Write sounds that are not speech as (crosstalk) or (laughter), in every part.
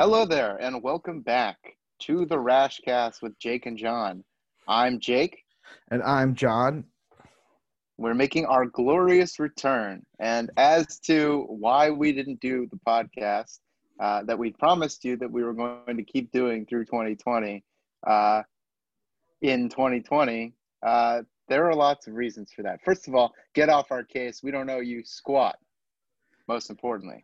Hello there, and welcome back to the Raschcast with Jake and John. I'm Jake. And I'm John. We're making our glorious return. And as to why we didn't do the podcast uh, that we promised you that we were going to keep doing through 2020, uh, in 2020, uh, there are lots of reasons for that. First of all, get off our case. We don't know you squat, most importantly.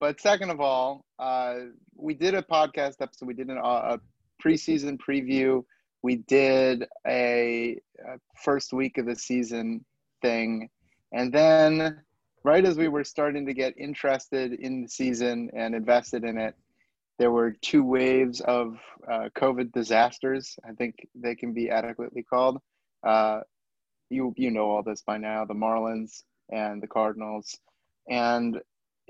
Uh, but second of all, uh, we did a podcast episode. We did an, a preseason preview. We did a, a first week of the season thing, and then right as we were starting to get interested in the season and invested in it, there were two waves of uh, COVID disasters. I think they can be adequately called. Uh, you you know all this by now. The Marlins and the Cardinals, and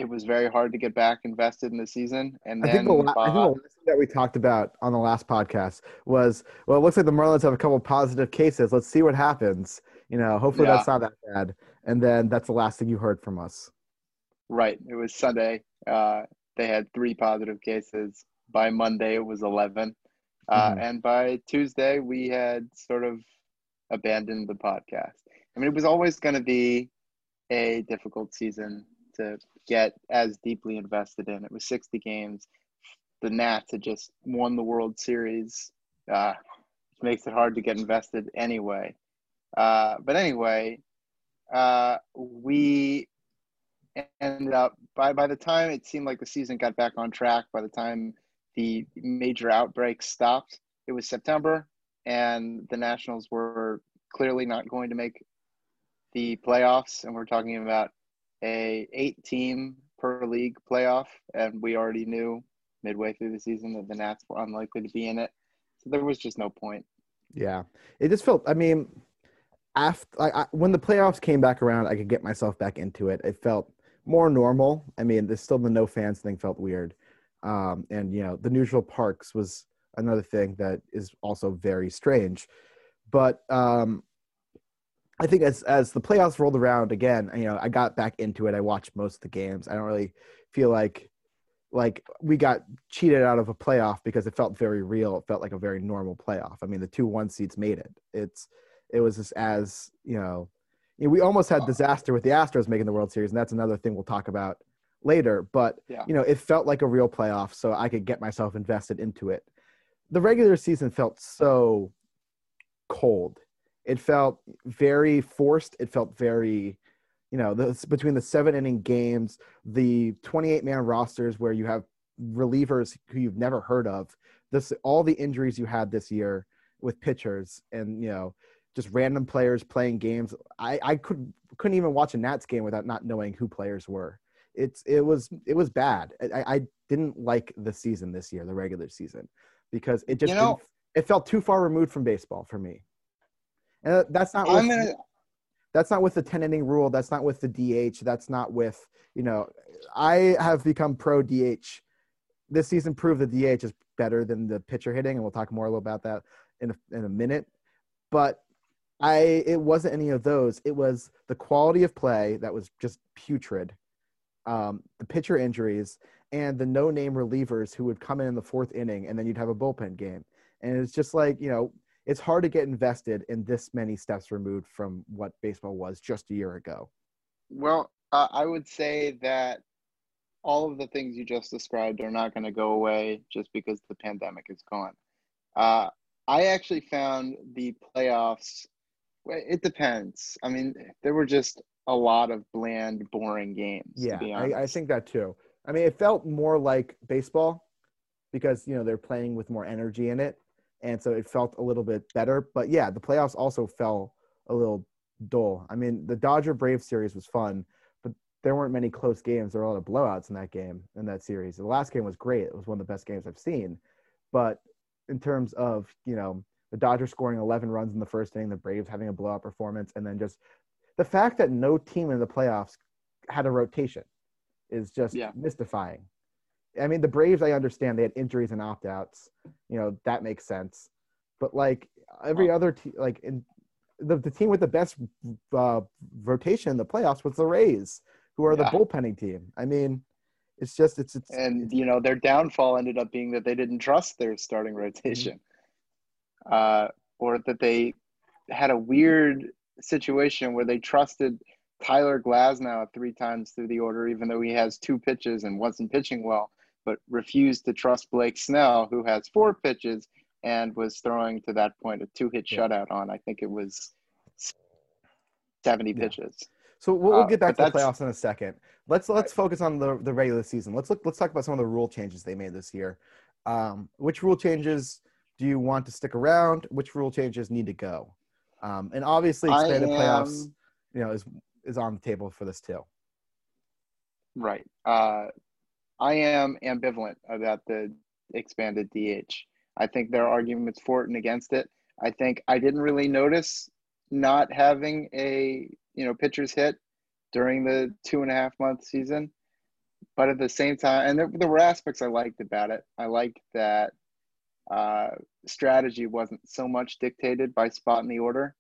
it was very hard to get back invested in the season. And then I think the, la- I think the last thing that we talked about on the last podcast was well, it looks like the Marlins have a couple positive cases. Let's see what happens. You know, hopefully yeah. that's not that bad. And then that's the last thing you heard from us. Right. It was Sunday. Uh, they had three positive cases. By Monday, it was 11. Uh, mm-hmm. And by Tuesday, we had sort of abandoned the podcast. I mean, it was always going to be a difficult season to get as deeply invested in. It was 60 games. The Nats had just won the World Series, uh, which makes it hard to get invested anyway. Uh, but anyway, uh, we ended up by by the time it seemed like the season got back on track. By the time the major outbreak stopped, it was September, and the Nationals were clearly not going to make the playoffs. And we're talking about a eight team per league playoff, and we already knew midway through the season that the Nats were unlikely to be in it. So there was just no point. Yeah, it just felt. I mean, after I, I, when the playoffs came back around, I could get myself back into it. It felt more normal. I mean, there's still the no fans thing felt weird, um, and you know, the neutral parks was another thing that is also very strange. But um, I think as as the playoffs rolled around again, you know, I got back into it. I watched most of the games. I don't really feel like like we got cheated out of a playoff because it felt very real. It felt like a very normal playoff. I mean, the two one seeds made it. It's it was just as you know, you know, we almost had uh-huh. disaster with the Astros making the World Series, and that's another thing we'll talk about later. But yeah. you know, it felt like a real playoff, so I could get myself invested into it. The regular season felt so cold it felt very forced. It felt very, you know, the, between the seven inning games, the 28 man rosters where you have relievers who you've never heard of, this all the injuries you had this year with pitchers and you know just random players playing games. I, I could couldn't even watch a Nats game without not knowing who players were. It's it was it was bad. I, I didn't like the season this year, the regular season, because it just you know, it felt too far removed from baseball for me. And that's not with, gonna... that's not with the 10 inning rule. That's not with the DH. That's not with, you know, I have become pro DH. This season proved the DH is better than the pitcher hitting, and we'll talk more about that in a, in a minute. But I it wasn't any of those. It was the quality of play that was just putrid. Um, the pitcher injuries and the no name relievers who would come in in the fourth inning, and then you'd have a bullpen game. And it's just like you know it's hard to get invested in this many steps removed from what baseball was just a year ago. Well, uh, I would say that all of the things you just described are not going to go away just because the pandemic is gone. Uh, I actually found the playoffs. It depends. I mean, there were just a lot of bland, boring games. Yeah, I, I think that too. I mean, it felt more like baseball because you know they're playing with more energy in it and so it felt a little bit better. But yeah, the playoffs also fell a little dull. I mean, the Dodger Brave series was fun, but there weren't many close games. There were a lot of blowouts in that game in that series. The last game was great. It was one of the best games I've seen. But in terms of you know the Dodgers scoring 11 runs in the first inning, the Braves having a blowout performance, and then just the fact that no team in the playoffs had a rotation is just yeah. mystifying. I mean, the Braves, I understand they had injuries and opt outs. You know, that makes sense. But like every other team, like in the, the team with the best uh, rotation in the playoffs was the Rays, who are yeah. the bullpenning team. I mean, It's just it's, it's and you know their downfall ended up being that they didn't trust their starting rotation, mm-hmm. uh, or that they had a weird situation where they trusted Tyler Glasnow three times through the order, even though he has two pitches and wasn't pitching well, but refused to trust Blake Snell, who has four pitches and was throwing to that point a two hit yeah. shutout on, I think it was 70 yeah. pitches. So we'll, we'll uh, get back uh, to the playoffs in a second. Let's let's focus on the, the regular season. Let's look. Let's talk about some of the rule changes they made this year. Um, which rule changes do you want to stick around? Which rule changes need to go? Um, and obviously, expanded am, playoffs, you know, is is on the table for this too. Right. Uh, I am ambivalent about the expanded DH. I think there are arguments for it and against it. I think I didn't really notice not having a you know pitchers hit during the two and a half month season, but at the same time, and there, there were aspects I liked about it. I liked that uh, strategy wasn't so much dictated by spot in the order.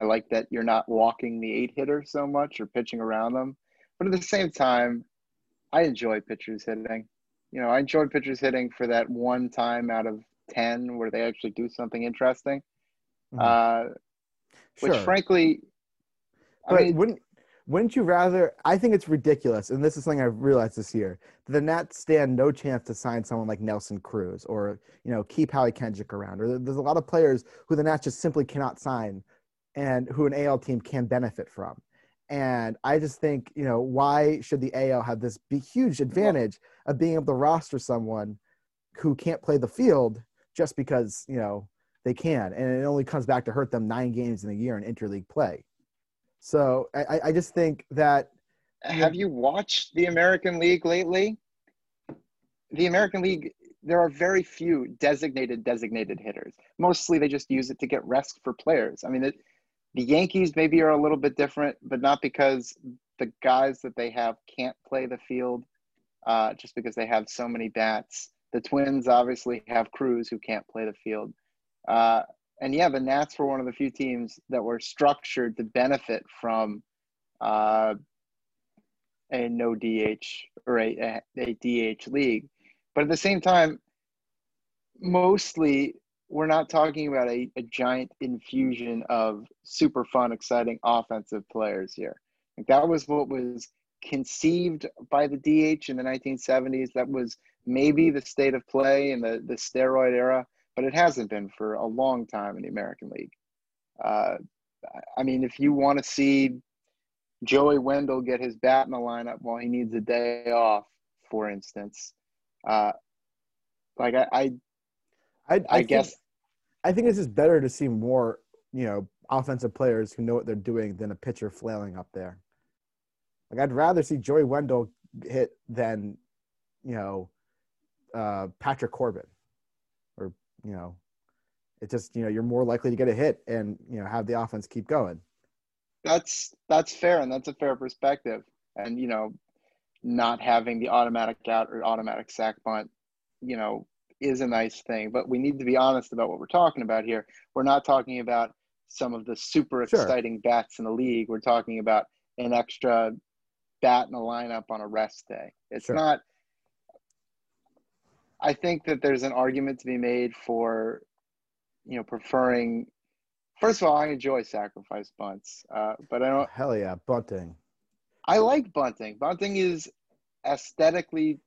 I like that you're not walking the eight hitter so much or pitching around them. But at the same time, I enjoy pitchers hitting. You know, I enjoy pitchers hitting for that one time out of 10 where they actually do something interesting. Mm-hmm. Uh, sure. Which, frankly, but I mean, wouldn't wouldn't you rather? I think it's ridiculous, and this is something I've realized this year. The Nats stand no chance to sign someone like Nelson Cruz or you know keep Howie Kendrick around. Or there's a lot of players who the Nats just simply cannot sign, and who an AL team can benefit from. And I just think you know why should the AL have this huge advantage of being able to roster someone who can't play the field just because you know they can, and it only comes back to hurt them nine games in a year in interleague play. So I, I just think that. Uh, have you watched the American League lately? The American League, there are very few designated designated hitters. Mostly, they just use it to get rest for players. I mean, it, the Yankees maybe are a little bit different, but not because the guys that they have can't play the field, uh, just because they have so many bats. The Twins obviously have Cruz who can't play the field. Uh, and yeah, the Nats were one of the few teams that were structured to benefit from uh, a no DH or a, a, DH league. But at the same time, mostly we're not talking about a, a giant infusion of super fun, exciting offensive players here. Like that was what was conceived by the DH in the 1970s. That was maybe the state of play in the, the steroid era but it hasn't been for a long time in the American League. Uh, I mean, if you want to see Joey Wendle get his bat in the lineup while he needs a day off, for instance, uh, like I, I, I, I, I guess think, I think it's just better to see more, you know, offensive players who know what they're doing than a pitcher flailing up there. Like I'd rather see Joey Wendle hit than, you know, uh, Patrick Corbin or you know, it just you know you're more likely to get a hit and you know have the offense keep going. That's that's fair and that's a fair perspective. And you know, not having the automatic out or automatic sac bunt, you know, is a nice thing. But we need to be honest about what we're talking about here. We're not talking about some of the super exciting sure. bats in the league. We're talking about an extra bat in the lineup on a rest day. It's sure. not I think that there's an argument to be made for, you know, preferring. First of all, I enjoy sacrifice bunts, uh, but I don't. Hell yeah, bunting. I like bunting. Bunting is aesthetically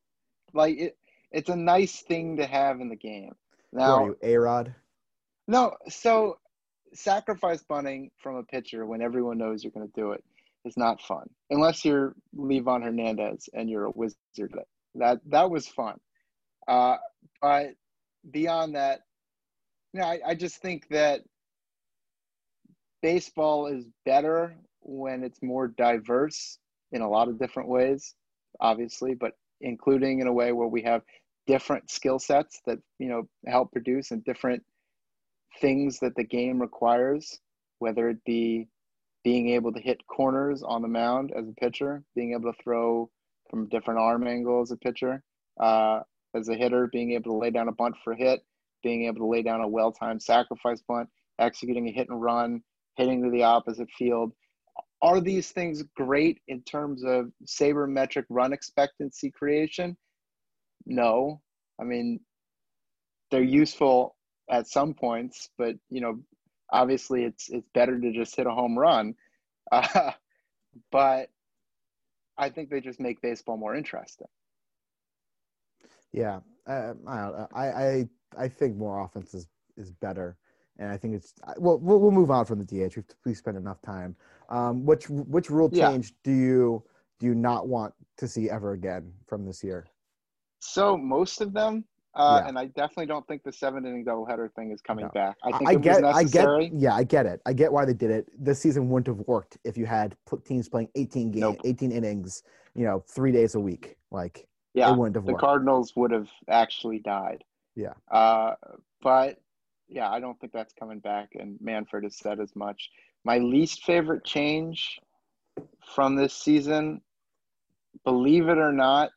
like it. It's a nice thing to have in the game. Now, you a Rod? No, so sacrifice bunting from a pitcher when everyone knows you're going to do it is not fun unless you're Livan Hernandez and you're a wizard. That that was fun. Uh, but beyond that, you know, I, I just think that baseball is better when it's more diverse in a lot of different ways, obviously, but including in a way where we have different skill sets that you know help produce and different things that the game requires, whether it be being able to hit corners on the mound as a pitcher, being able to throw from different arm angles as a pitcher, uh, as a hitter, being able to lay down a bunt for a hit, being able to lay down a well timed sacrifice bunt, executing a hit and run, hitting to the opposite field. Are these things great in terms of sabermetric run expectancy creation? No. I mean, they're useful at some points, but you know, obviously it's it's better to just hit a home run. Uh, (laughs) but I think they just make baseball more interesting. Yeah, uh, I, I I think more offense is, is better, and I think it's well. We'll, we'll move on from the DH. We've please spend enough time. Um, which which rule change yeah. do you do you not want to see ever again from this year? So most of them, uh, yeah. and I definitely don't think the seven inning doubleheader thing is coming no. back. I think I get, I get, yeah, I get it. I get why they did it. This season wouldn't have worked if you had teams playing 18 games, nope. 18 innings, you know, three days a week. Like, yeah, it wouldn't have the worked. Cardinals would have actually died. Yeah. Uh, but yeah, I don't think that's coming back. And Manfred has said as much. My least favorite change from this season, believe it or not,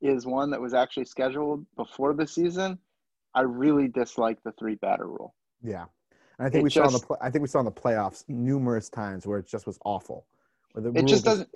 is one that was actually scheduled before the season. I really dislike the three batter rule. Yeah, and I think it we just, saw in the I think we saw in the playoffs numerous times where it just was awful. it just doesn't.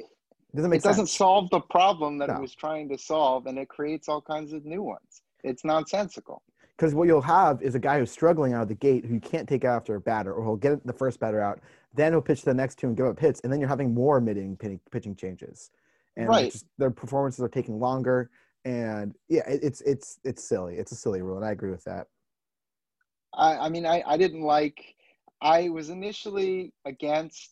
doesn't make it sense. doesn't solve the problem that no. it was trying to solve, and it creates all kinds of new ones. It's nonsensical. Because what you'll have is a guy who's struggling out of the gate who you can't take after a batter, or he'll get the first batter out, then he'll pitch the next two and give up hits, and then you're having more mid inning pitching changes and right. just, their performances are taking longer. And yeah, it, it's it's it's silly. It's a silly rule, and I agree with that. I, I mean, I, I didn't like. I was initially against,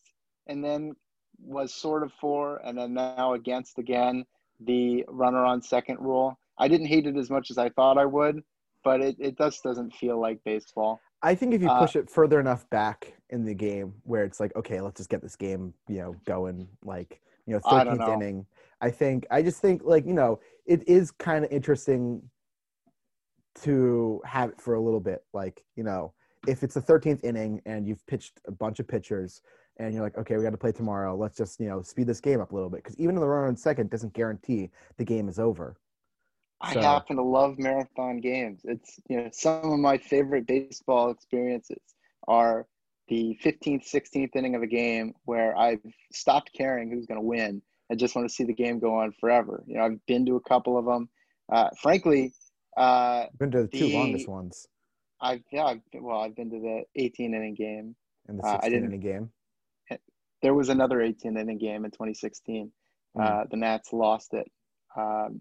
and then was sort of for, and then now against again the runner on second rule. I didn't hate it as much as I thought I would, but it, it just doesn't feel like baseball. I think if you uh, push uh, it further enough back in the game where it's like, okay, let's just get this game, you know, going like, you know, 13th inning, I think I just think like you know it is kind of interesting to have it for a little bit. Like you know if it's the 13th inning and you've pitched a bunch of pitchers and you're like okay we got to play tomorrow let's just you know speed this game up a little bit because even in the run on second doesn't guarantee the game is over. I so. happen to love marathon games. It's you know some of my favorite baseball experiences are the 15th, 16th inning of a game where I've stopped caring who's going to win I just want to see the game go on forever. You know, I've been to a couple of them. Uh, frankly, uh, been to the, the, two longest ones. I've yeah, I've, well, I've been to the 18 inning game and the 16 uh, inning game. There was another 18 inning game in 2016. Mm. Uh, the Nats lost it um,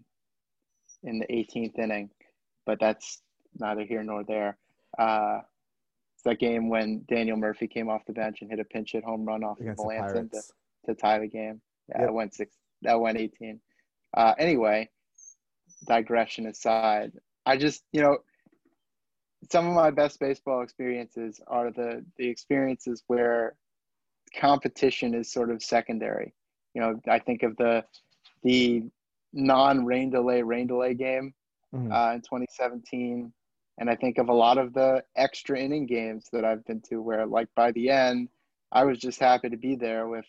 in the 18th inning, but that's neither here nor there. That game when Daniel Murphy came off the bench and hit a pinch hit home run off Against Melancon to, to tie the game. Yeah, yep. I went six. That went 18. Uh, anyway, digression aside, I just you know some of my best baseball experiences are the the experiences where competition is sort of secondary. You know, I think of the the non rain delay rain delay game mm-hmm. uh, in 2017, and I think of a lot of the extra inning games that I've been to where like by the end I was just happy to be there with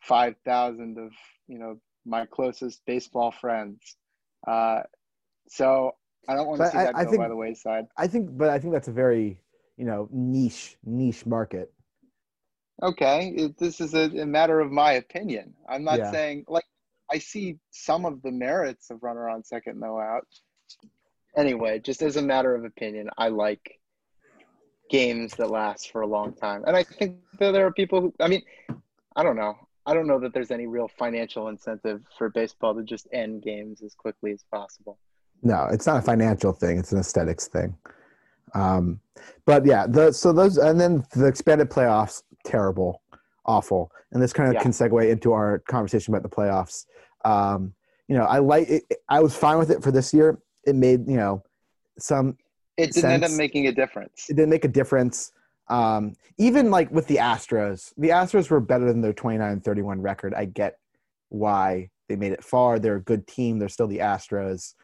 five thousand of you know my closest baseball friends. Uh, so I don't want to see I, that I go think, by the wayside. I think, but I think that's a very you know niche niche market. Okay, it, this is a, a, matter of my opinion. I'm not yeah. saying like I see some of the merits of runner on second no out. Anyway, just as a matter of opinion, I like games that last for a long time, and I think that there are people who. I mean, I don't know. I don't know that there's any real financial incentive for baseball to just end games as quickly as possible. No, it's not a financial thing; it's an aesthetics thing. Um, but yeah, the so those and then the expanded playoffs, terrible, awful, and this kind of yeah. can segue into our conversation about the playoffs. Um, you know, I like it, I was fine with it for this year. It made you know some. It didn't sense. end up making a difference. It didn't make a difference. Um, even like with the Astros, the Astros were better than their 29-31 record. I get why they made it far. They're a good team. They're still the Astros.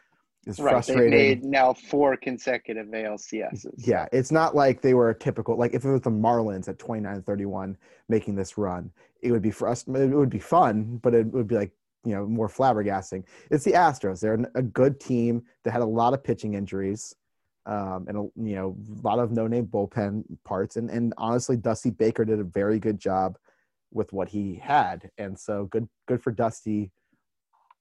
It's right. frustrating. They made now four consecutive ALCSs. Yeah, it's not like they were a typical. Like if it was the Marlins at 29-31 making this run, it would be for us. It would be fun, but it would be like you know more flabbergasting. It's the Astros. They're a good team that had a lot of pitching injuries um, and a, you know a lot of no-name bullpen parts. And and honestly, Dusty Baker did a very good job with what he had. And so good good for Dusty.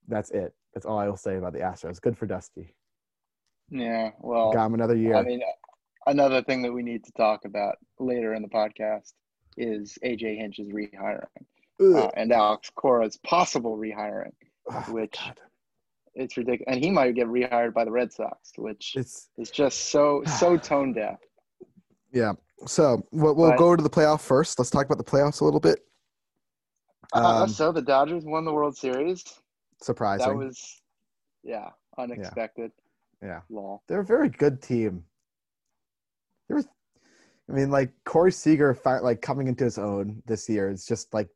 That's it. That's all I will say about the Astros. Good for Dusty. Yeah, well, Got him another year. I mean, another thing that we need to talk about later in the podcast is AJ Hinch's rehiring uh, and Alex Cora's possible rehiring. Oh, which- God. It's ridiculous, and he might get rehired by the Red Sox, which it's is just so so (sighs) tone deaf. yeah. So we'll, we'll But- go to the playoff first. Let's talk about the playoffs a little bit. Uh, Um, so the Dodgers won the World Series. Surprising. That was, yeah, unexpected. yeah. Lol. They're a very good team. There was, I mean, like Corey Seager, like coming into his own this year. It's just like,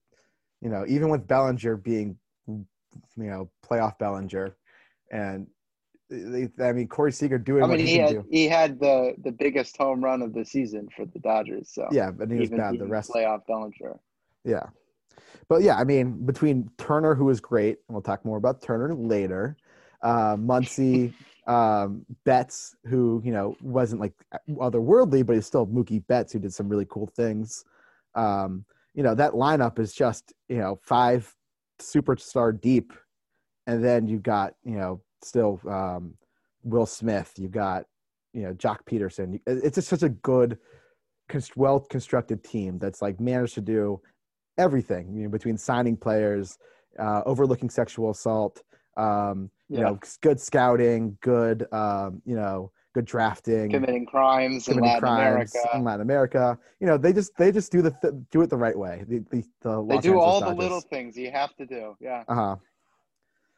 you know, even with Bellinger being, you know, playoff Bellinger, and I mean, Corey Seager doing I what mean, he, he had he had the the biggest home run of the season for the Dodgers. So Yeah, but he was even bad. The rest, playoff Bellinger. yeah. But yeah, I mean, between Turner, who was great, and we'll talk more about Turner later. Uh, Muncy, (laughs) um, Betts, who you know wasn't like otherworldly, but he's still Mookie Betts, who did some really cool things. Um, you know that lineup is just you know five superstar deep, and then you've got you know still um, Will Smith. you've got you know Joc Pederson. It's just such a good, well constructed team that's like managed to do everything you know between signing players, uh, overlooking sexual assault. Um, you Yeah. know, good scouting, good, um, you know, good drafting, Committing crimes in committing Latin crimes America. in Latin America. You know, they just they just do the th- do it the right way. The the, the They do Angeles all the little things you have to do. Yeah. Uh huh.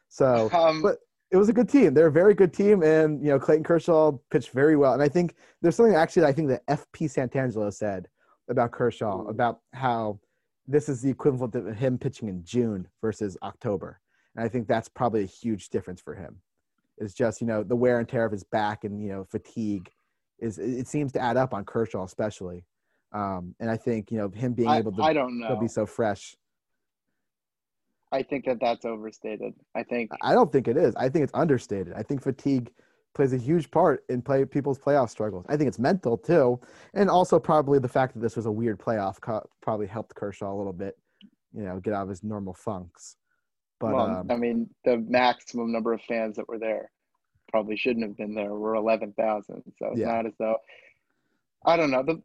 So Um, but- it was a good team. They're a very good team, and you know Clayton Kershaw pitched very well. And I think there's something actually that I think that FP Santangelo said about Kershaw Ooh. about how this is the equivalent of him pitching in June versus October, and I think that's probably a huge difference for him. It's just you know the wear and tear of his back and you know fatigue is it seems to add up on Kershaw especially, um, and I think you know him being I, able to I don't know. be so fresh. I think that that's overstated. I think I don't think it is. I think it's understated. I think fatigue plays a huge part in play people's playoff struggles. I think it's mental too, and also probably the fact that this was a weird playoff co- probably helped Kershaw a little bit, you know, get out of his normal funks. But well, um, I mean, the maximum number of fans that were there probably shouldn't have been there. Were eleven thousand, so it's Yeah. not as though I don't know. The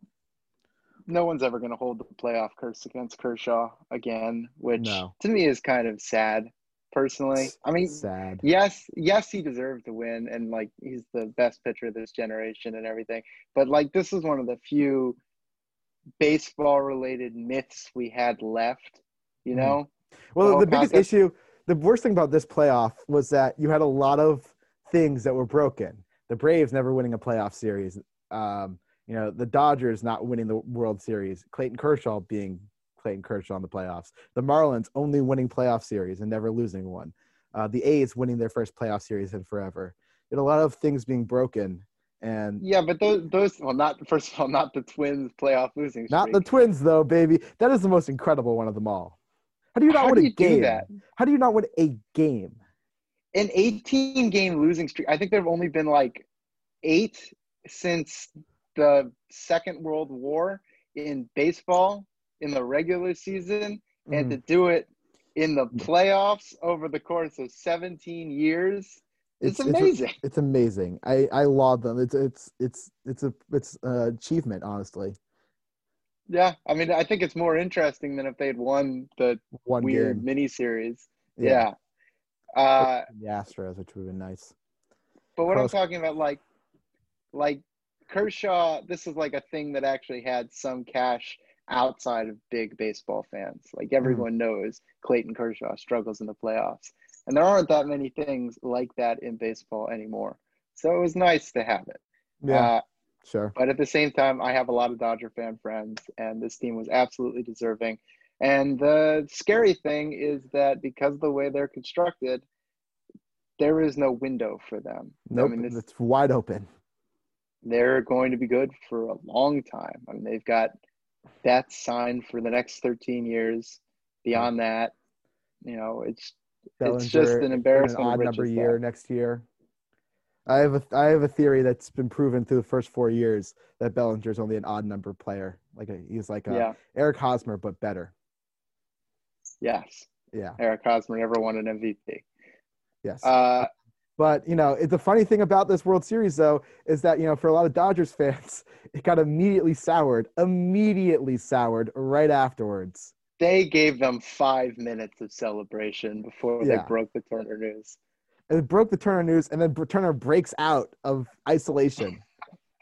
no one's ever going to hold the playoff curse against Kershaw again, which No. to me is kind of sad. Personally, I mean, sad. yes, yes, he deserved to win, and like he's the best pitcher of this generation and everything. But like, this is one of the few baseball-related myths we had left. You Mhm. know, Well, the biggest concept- issue, the worst thing about this playoff was that you had a lot of things that were broken. The Braves never winning a playoff series. Um, you know, the Dodgers not winning the World Series. Clayton Kershaw being Clayton Kershaw in the playoffs. The Marlins only winning playoff series and never losing one. Uh, the A's winning their first playoff series in forever. You had a lot of things being broken, and Yeah, but those those well, not first of all, not the Twins playoff losing streak. not the Twins though, baby. That is the most incredible one of them all. How do you not How win a game? How do you not win a game? An 18 game losing streak. I think there have only been like eight since the Second World War in baseball in the regular season, and Mhm. to do it in the playoffs over the course of 17 years. It's, It's- it's amazing. It's amazing. I I laud them. It's it's it's it's a it's an achievement, honestly. Yeah, I mean, I think it's more interesting than if they'd won the One weird game. mini series. Yeah. Uh, The Astros, which would have been nice. But what Close. I'm talking about, like, like Kershaw, this is like a thing that actually had some cash outside of big baseball fans. Mm-hmm. Like everyone knows Clayton Kershaw struggles in the playoffs, and there aren't that many things like that in baseball anymore. So it was nice to have it. Yeah, Uh, sure. but at the same time, I have a lot of Dodger fan friends, and this team was absolutely deserving. And the scary thing is that because of the way they're constructed, there is no window for them. Nope, I mean, this, it's wide open. they're going to be good for a long time. I mean, they've got that signed for the next 13 years. Beyond that, you know, it's it's just an embarrassment. An odd number year there. next year. I have a I have a theory that's been proven through the first four years that Bellinger's only an odd number player. Like a, he's like a Yeah, Eric Hosmer, but better. Yes, Yeah. Eric Hosmer never won an MVP. Yes. Uh, But you know, it, the funny thing about this World Series, though, is that you know, for a lot of Dodgers fans, (laughs) it got immediately soured, immediately soured right afterwards. they gave them five minutes of celebration before they broke the Turner news. And it broke the Turner news, and then Turner breaks out of isolation.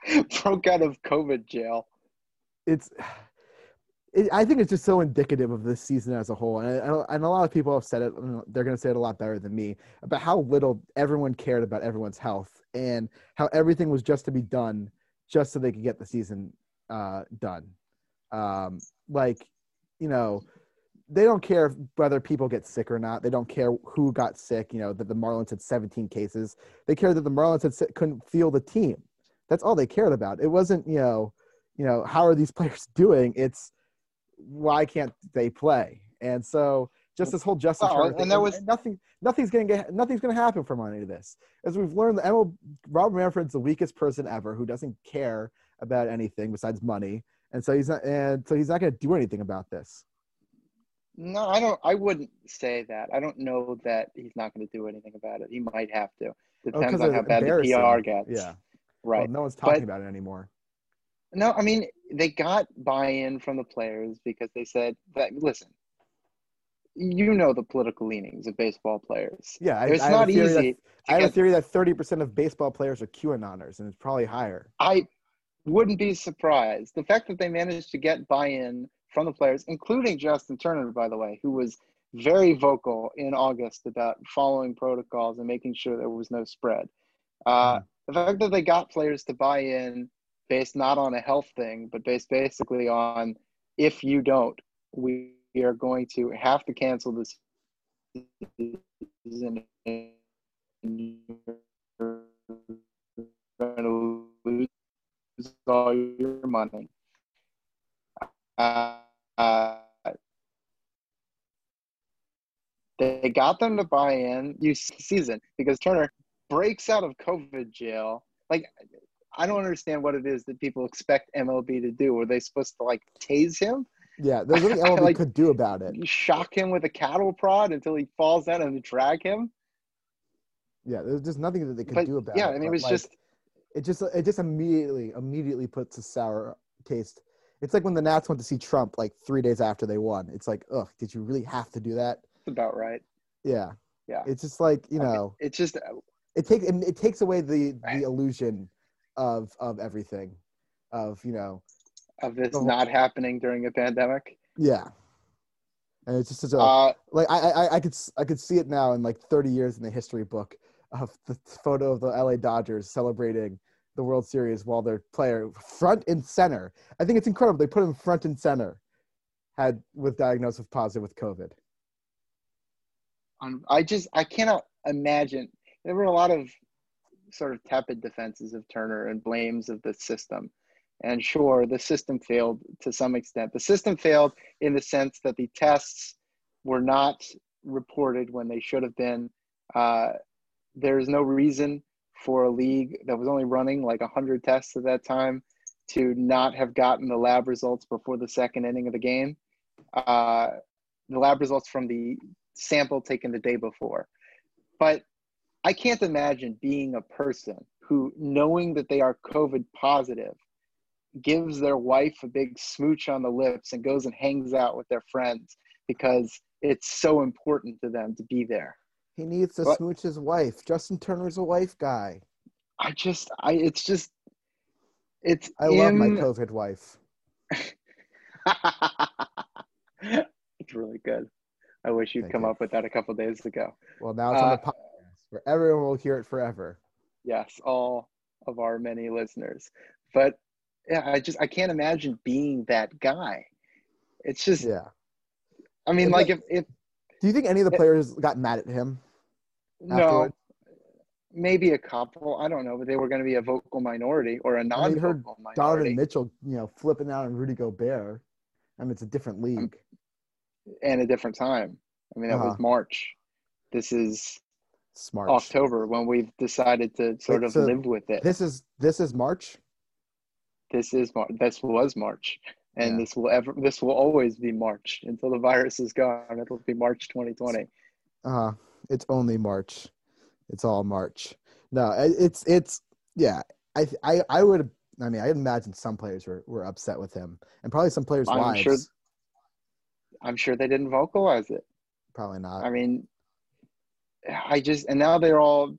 (laughs) broke out of COVID jail. It's, it, I think it's just so indicative of this season as a whole, and, and and a lot of people have said it. They're going to say it a lot better than me about how little everyone cared about everyone's health, and how everything was just to be done just so they could get the season uh, done. Um, like, you know, they don't care whether people get sick or not. They don't care who got sick. You know that the Marlins had 17 cases. They cared that the Marlins had couldn't field the team. That's all they cared about. It wasn't you know, you know how are these (laughs) players doing? It's why can't they play? And so just this whole justice Well, and thing, there was- nothing. Nothing's gonna get. Nothing's gonna happen from any of this. As we've learned, the ML, Rob Manfred's the weakest person ever who doesn't care about anything besides money, and so he's not. And so he's not gonna do anything about this. No, I don't. I wouldn't say that. I don't know that he's not going to do anything about it. He might have to. Oh, on how bad the. PR gets. Yeah. Right. Well, no one's talking But- about it anymore. No, I mean they got buy-in from the players because they said that. Listen, you know the political leanings of baseball players. Yeah, I, It's I not that- easy. to I have a theory that thirty percent of baseball players are QAnoners, and it's probably higher. I wouldn't be surprised. The fact that they managed to get buy-in from the players, including Justin Turner, by the way, who was very vocal in August about following protocols and making sure there was no spread. Uh, The fact that they got players to buy in based not on a health thing, but based basically on if you don't, we are going to have to cancel this season. and you're going to lose all your money. Uh, uh, they got them to buy in you season because Turner breaks out of COVID jail. Like, I don't understand what it is that people expect MLB to do. Were they supposed to like tase him? Yeah, there's nothing (laughs) MLB Like- could do about it. Shock him with a cattle prod until he falls down and drag him? Yeah, there's just nothing that they could But do about yeah, it. I mean, it was like, just it just it just immediately immediately puts a sour taste. It's like when the Nats went to see Trump like three days after they won. It's like, ugh, did you really have to do that? That's about right. Yeah, Yeah. It's just like you know, It's just it takes it, it takes away the Right. the illusion of of everything, of you know, of this whole- not happening during a pandemic. yeah. And it's just such a Uh, like I, I I could I could see it now in like 30 years in the history book of the photo of the LA Dodgers celebrating the World Series while their player front and center. I think it's incredible. They put him front and center, had with diagnosed with positive with COVID. on, I just I cannot imagine. There were a lot of sort of tepid defenses of Turner and blames of the system. And sure, the system failed to some extent. The system failed in the sense that the tests were not reported when they should have been. Uh, there is no reason for a league that was only running like 100 tests at that time to not have gotten the lab results before the second inning of the game. Uh, the lab results from the sample taken the day before. But I can't imagine being a person who, knowing that they are COVID positive, gives their wife a big smooch on the lips and goes and hangs out with their friends because it's so important to them to be there. He needs to What? smooch his wife. Justin Turner's a wife guy. I just, I, it's just, it's. I love my COVID wife. (laughs) it's really good. I wish you'd Thank come you. up with that a couple days ago. Well, now it's on the Uh, podcast where everyone will hear it forever. yes all of our many listeners but yeah i just i can't imagine being that guy it's just Yeah. i mean Yeah, like but- if if Do you think any of the players got mad at him? No Afterward? maybe a couple i don't know but they were going to be a vocal minority or a mean, heard non-vocal Donovan minority Mitchell, you know, flipping out on Rudy Gobert. I mean, it's a different league. and a different time i mean that was Uh-huh. march this is Smart. october when we've decided to sort Wait, of so live with it This is this is March. this is Mar- this was march and Yeah. this will ever this will always be March until the virus is gone. It'll be March 2020. Uh, it's only March. It's all March. No, it's it's yeah. I I I would. I mean, I imagine some players were, were upset with him, and probably some players' I'm wives. sure- I'm sure they didn't vocalize it. Probably not. I mean, I just and now they're all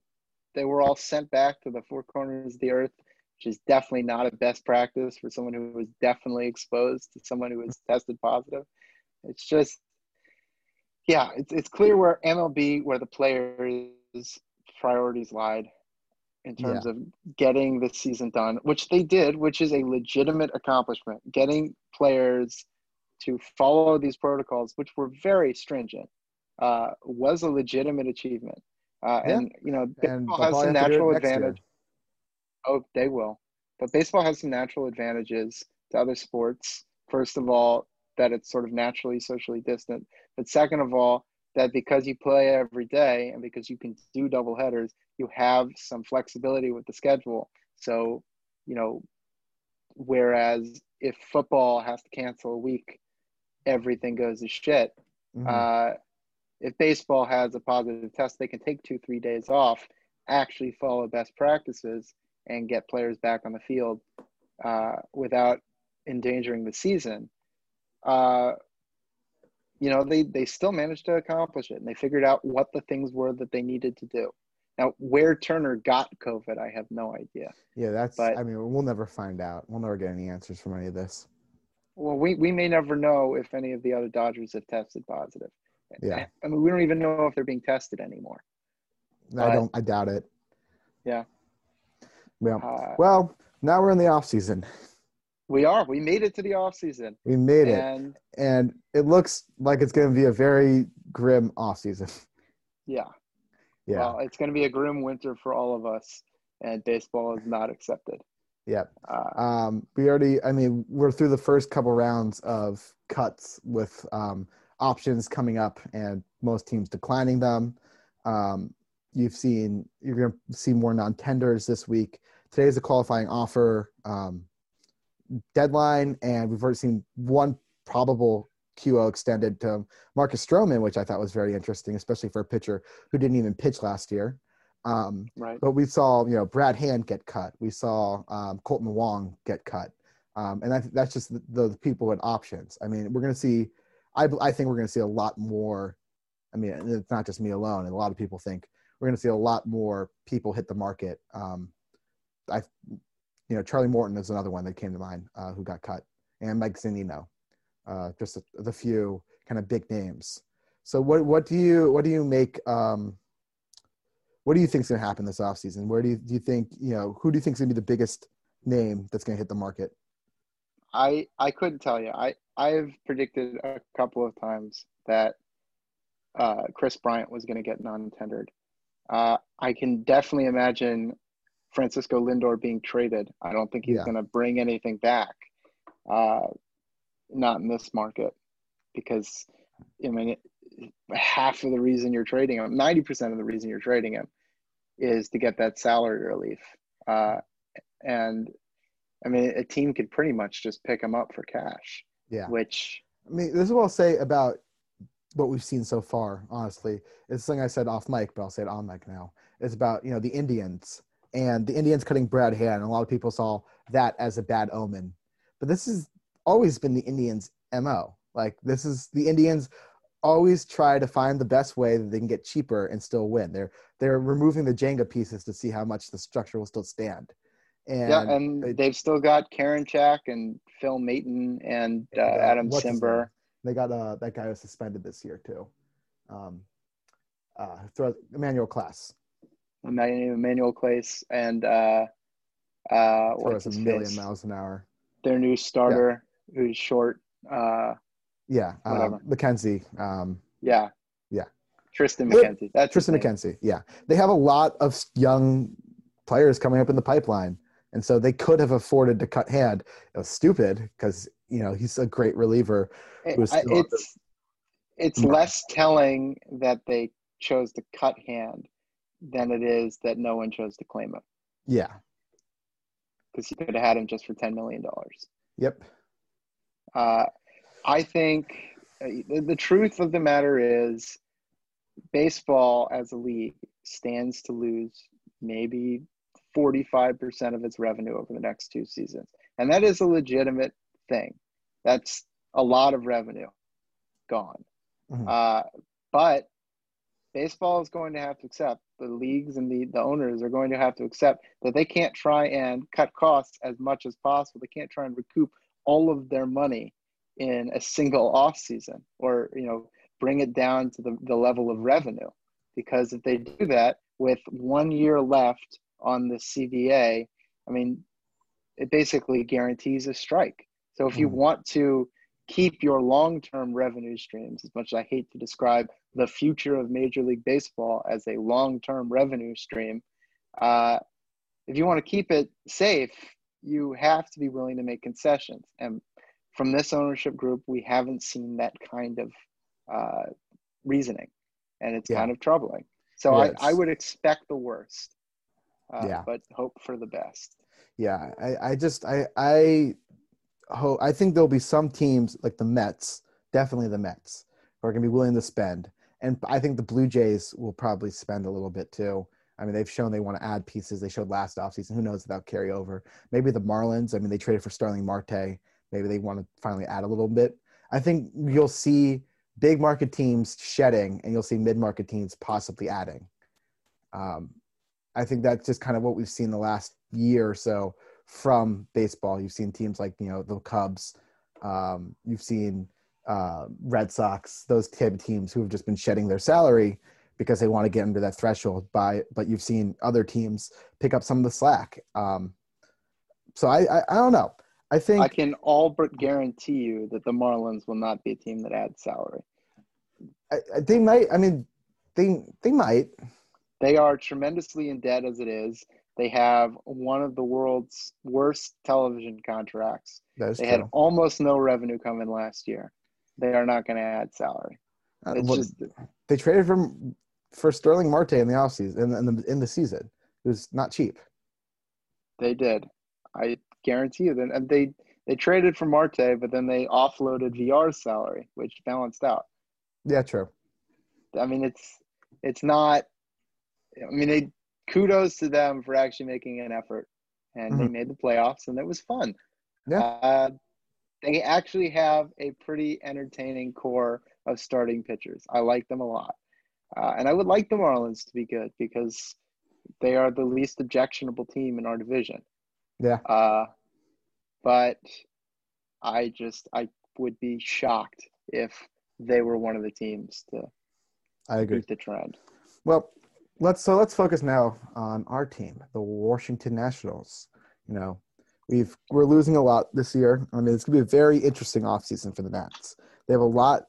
they were all sent back to the four corners of the earth, which is definitely not a best practice for someone who was definitely exposed to someone who was tested positive. It's just, yeah, it's it's clear where MLB where the players' priorities lied in terms of getting the season done, which they did, which is a legitimate accomplishment. Getting players to follow these protocols, which were very stringent, uh, was a legitimate achievement. Uh, Yeah. And you know, baseball has probably some have to do it natural next year. advantage. Oh, they will. But baseball has some natural advantages to other sports. First of all, that it's sort of naturally socially distant. But second of all, that because you play every day and because you can do double headers, you have some flexibility with the schedule. So, you know, whereas if football has to cancel a week, everything goes to shit. Mhm. Uh, if baseball has a positive test, they can take two, three days off, actually follow best practices, and get players back on the field uh, without endangering the season. Uh, you know, they, they still managed to accomplish it, and they figured out what the things were that they needed to do. Now, where Turner got COVID, I have no idea. yeah, that's. but- I mean, we'll never find out. We'll never get any answers from any of this. Well, we, we may never know if any of the other Dodgers have tested positive. Yeah. I mean, we don't even know if they're being tested anymore. I But- don't. I doubt it. Yeah. Well, Uh, well, now we're in the off season. We are. We made it to the off season, We made it, and and it looks like it's going to be a very grim off season. (laughs) yeah, Yeah. well, it's going to be a grim winter for all of us, and baseball is not accepted. yeah. Uh, Um, we already, I mean, we're through the first couple rounds of cuts with um, options coming up and most teams declining them. Um, you've seen, you're going to see more non tenders this week. Today's a qualifying offer um, deadline, and we've already seen one probable QO extended to Marcus Stroman, which I thought was very interesting, especially for a pitcher who didn't even pitch last year. Um, right. but we saw, you know, Brad Hand get cut. We saw um, Kolten Wong get cut. Um, and that, that's just the, the people with options. I mean, we're going to see, I, I think we're going to see a lot more. I mean, it's not just me alone. And a lot of people think we're going to see a lot more people hit the market. Um, I, you know, Charlie Morton is another one that came to mind uh, who got cut, and Mike Zunino, uh, just the, few kind of big names. So what what do you what do you make? Um, what do you think is going to happen this offseason? Where do you, do you think, you know, who do you think is going to be the biggest name that's going to hit the market? I I couldn't tell you. I I've predicted a couple of times that uh, Kris Bryant was going to get non-tendered. Uh, I can definitely imagine Francisco Lindor being traded. I don't think he's Yeah. going to bring anything back. Uh, not in this market, because I mean, it, half of the reason you're trading him, ninety percent of the reason you're trading him, is to get that salary relief. Uh, and I mean, a team could pretty much just pick him up for cash, Yeah. which I mean, this is what I'll say about what we've seen so far, honestly. It's something I said off mic, but I'll say it on mic now. It's about, you know, the Indians and the Indians cutting Brad Hand. And a lot of people saw that as a bad omen. But this has always been the Indians' MO. Like, this is the Indians always try to find the best way that they can get cheaper and still win. They're they're removing the Jenga pieces to see how much the structure will still stand. And yeah, and they- they've still got Karinchak and Phil Maton and uh, Adam Cimber. They got uh, that guy was suspended this year too. Um, uh, throw Emmanuel Clase Emmanuel Clase and uh, uh, what's a million face? miles an hour. Their new starter, who's short. Uh, Yeah, um, McKenzie, um, yeah, Yeah. Triston. McKenzie. That's Triston. McKenzie. Yeah, they have a lot of young players coming up in the pipeline, and so they could have afforded to cut Hand. It was stupid because you know he's a great reliever. It- was I- still on the- it's it's market. less telling that they chose to cut hand than it is that no one chose to claim him Yeah. because you could have had him just for ten million dollars. Yep. Uh, I think uh, the, the truth of the matter is baseball as a league stands to lose maybe 45% of its revenue over the next two seasons. And that is a legitimate thing. That's a lot of revenue gone. Mm-hmm. Uh, but baseball is going to have to accept the leagues and the, the owners are going to have to accept that they can't try and cut costs as much as possible. They can't try and recoup all of their money in a single off season or you know bring it down to the, the level of revenue because if they do that with one year left on the CBA, I mean, it basically guarantees a strike. So if you mm. want to keep your long-term revenue streams, as much as I hate to describe the future of Major League Baseball as a long-term revenue stream, uh, if you want to keep it safe, you have to be willing to make concessions. And from this ownership group, we haven't seen that kind of uh, reasoning, and it's yeah. kind of troubling. So I, I would expect the worst, uh, yeah. but hope for the best. Yeah, I, I just I I hope I think there'll be some teams like the Mets, definitely the Mets, who are going to be willing to spend, and I think the Blue Jays will probably spend a little bit too. I mean, they've shown they want to add pieces. They showed last offseason. Who knows about carryover? Maybe the Marlins. I mean, they traded for Starling Marte. Maybe they want to finally add a little bit. I think you'll see big market teams shedding and you'll see mid market teams possibly adding. Um, I think that's just kind of what we've seen the last year or so from baseball. You've seen teams like, you know, the Cubs, um, you've seen uh, Red Sox, those type of teams who have just been shedding their salary because they want to get under that threshold by, but you've seen other teams pick up some of the slack. Um, so I, I, I don't know. I think I can all but guarantee you that the Marlins will not be a team that adds salary. I, they might. I mean, they they might. They are tremendously in debt as it is. They have one of the world's worst television contracts. they true. had almost no revenue coming last year. They are not going to add salary. Uh, well, just, they traded from for Starling Marte in the offseason in, in the in the season. It was not cheap. They did. I guarantee you. Then they they traded for Marte, but then they offloaded Villar's salary, which balanced out. Yeah, true. I mean, it's it's not. I mean, they kudos to them for actually making an effort, and mm-hmm. they made the playoffs, and it was fun. Yeah. Uh, they actually have a pretty entertaining core of starting pitchers. I like them a lot, uh, and I would like the Marlins to be good because they are the least objectionable team in our division. Yeah. Uh, but I just I would be shocked if they were one of the teams to I agree. the trend. Well, let's so let's focus now on our team, the Washington Nationals. You know, we've we're losing a lot this year. I mean, it's gonna be a very interesting offseason for the Nats. They have a lot.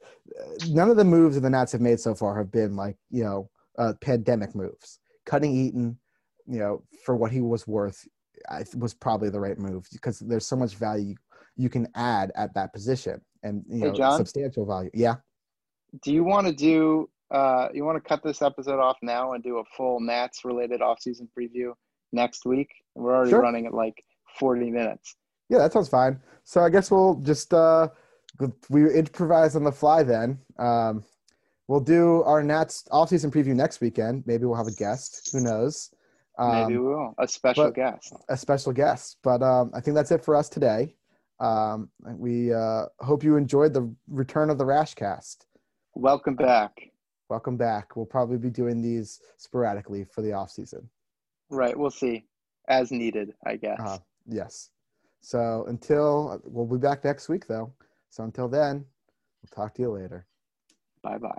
None of the moves that the Nats have made so far have been like you know uh, pandemic moves. Cutting Eaton, you know, for what he was worth, I, was probably the right move because there's so much value you can add at that position and you know John, substantial value. Yeah. Do you want to do? Uh, you want to cut this episode off now and do a full Nats related offseason preview next week? We're already sure. running at like 40 minutes. Yeah, that sounds fine. So I guess we'll just uh, we improvise on the fly then. Um, we'll do our Nats offseason preview next weekend. Maybe we'll have a guest. Who knows? Um, Maybe we will. A special guest. A special guest. But um, I think that's it for us today. Um, we uh, hope you enjoyed the return of the Raschcast. Welcome back. Welcome back. We'll probably be doing these sporadically for the off season. Right. We'll see. As needed, I guess. Uh, yes. So until we'll be back next week, though. So until then, we'll talk to you later. Bye bye.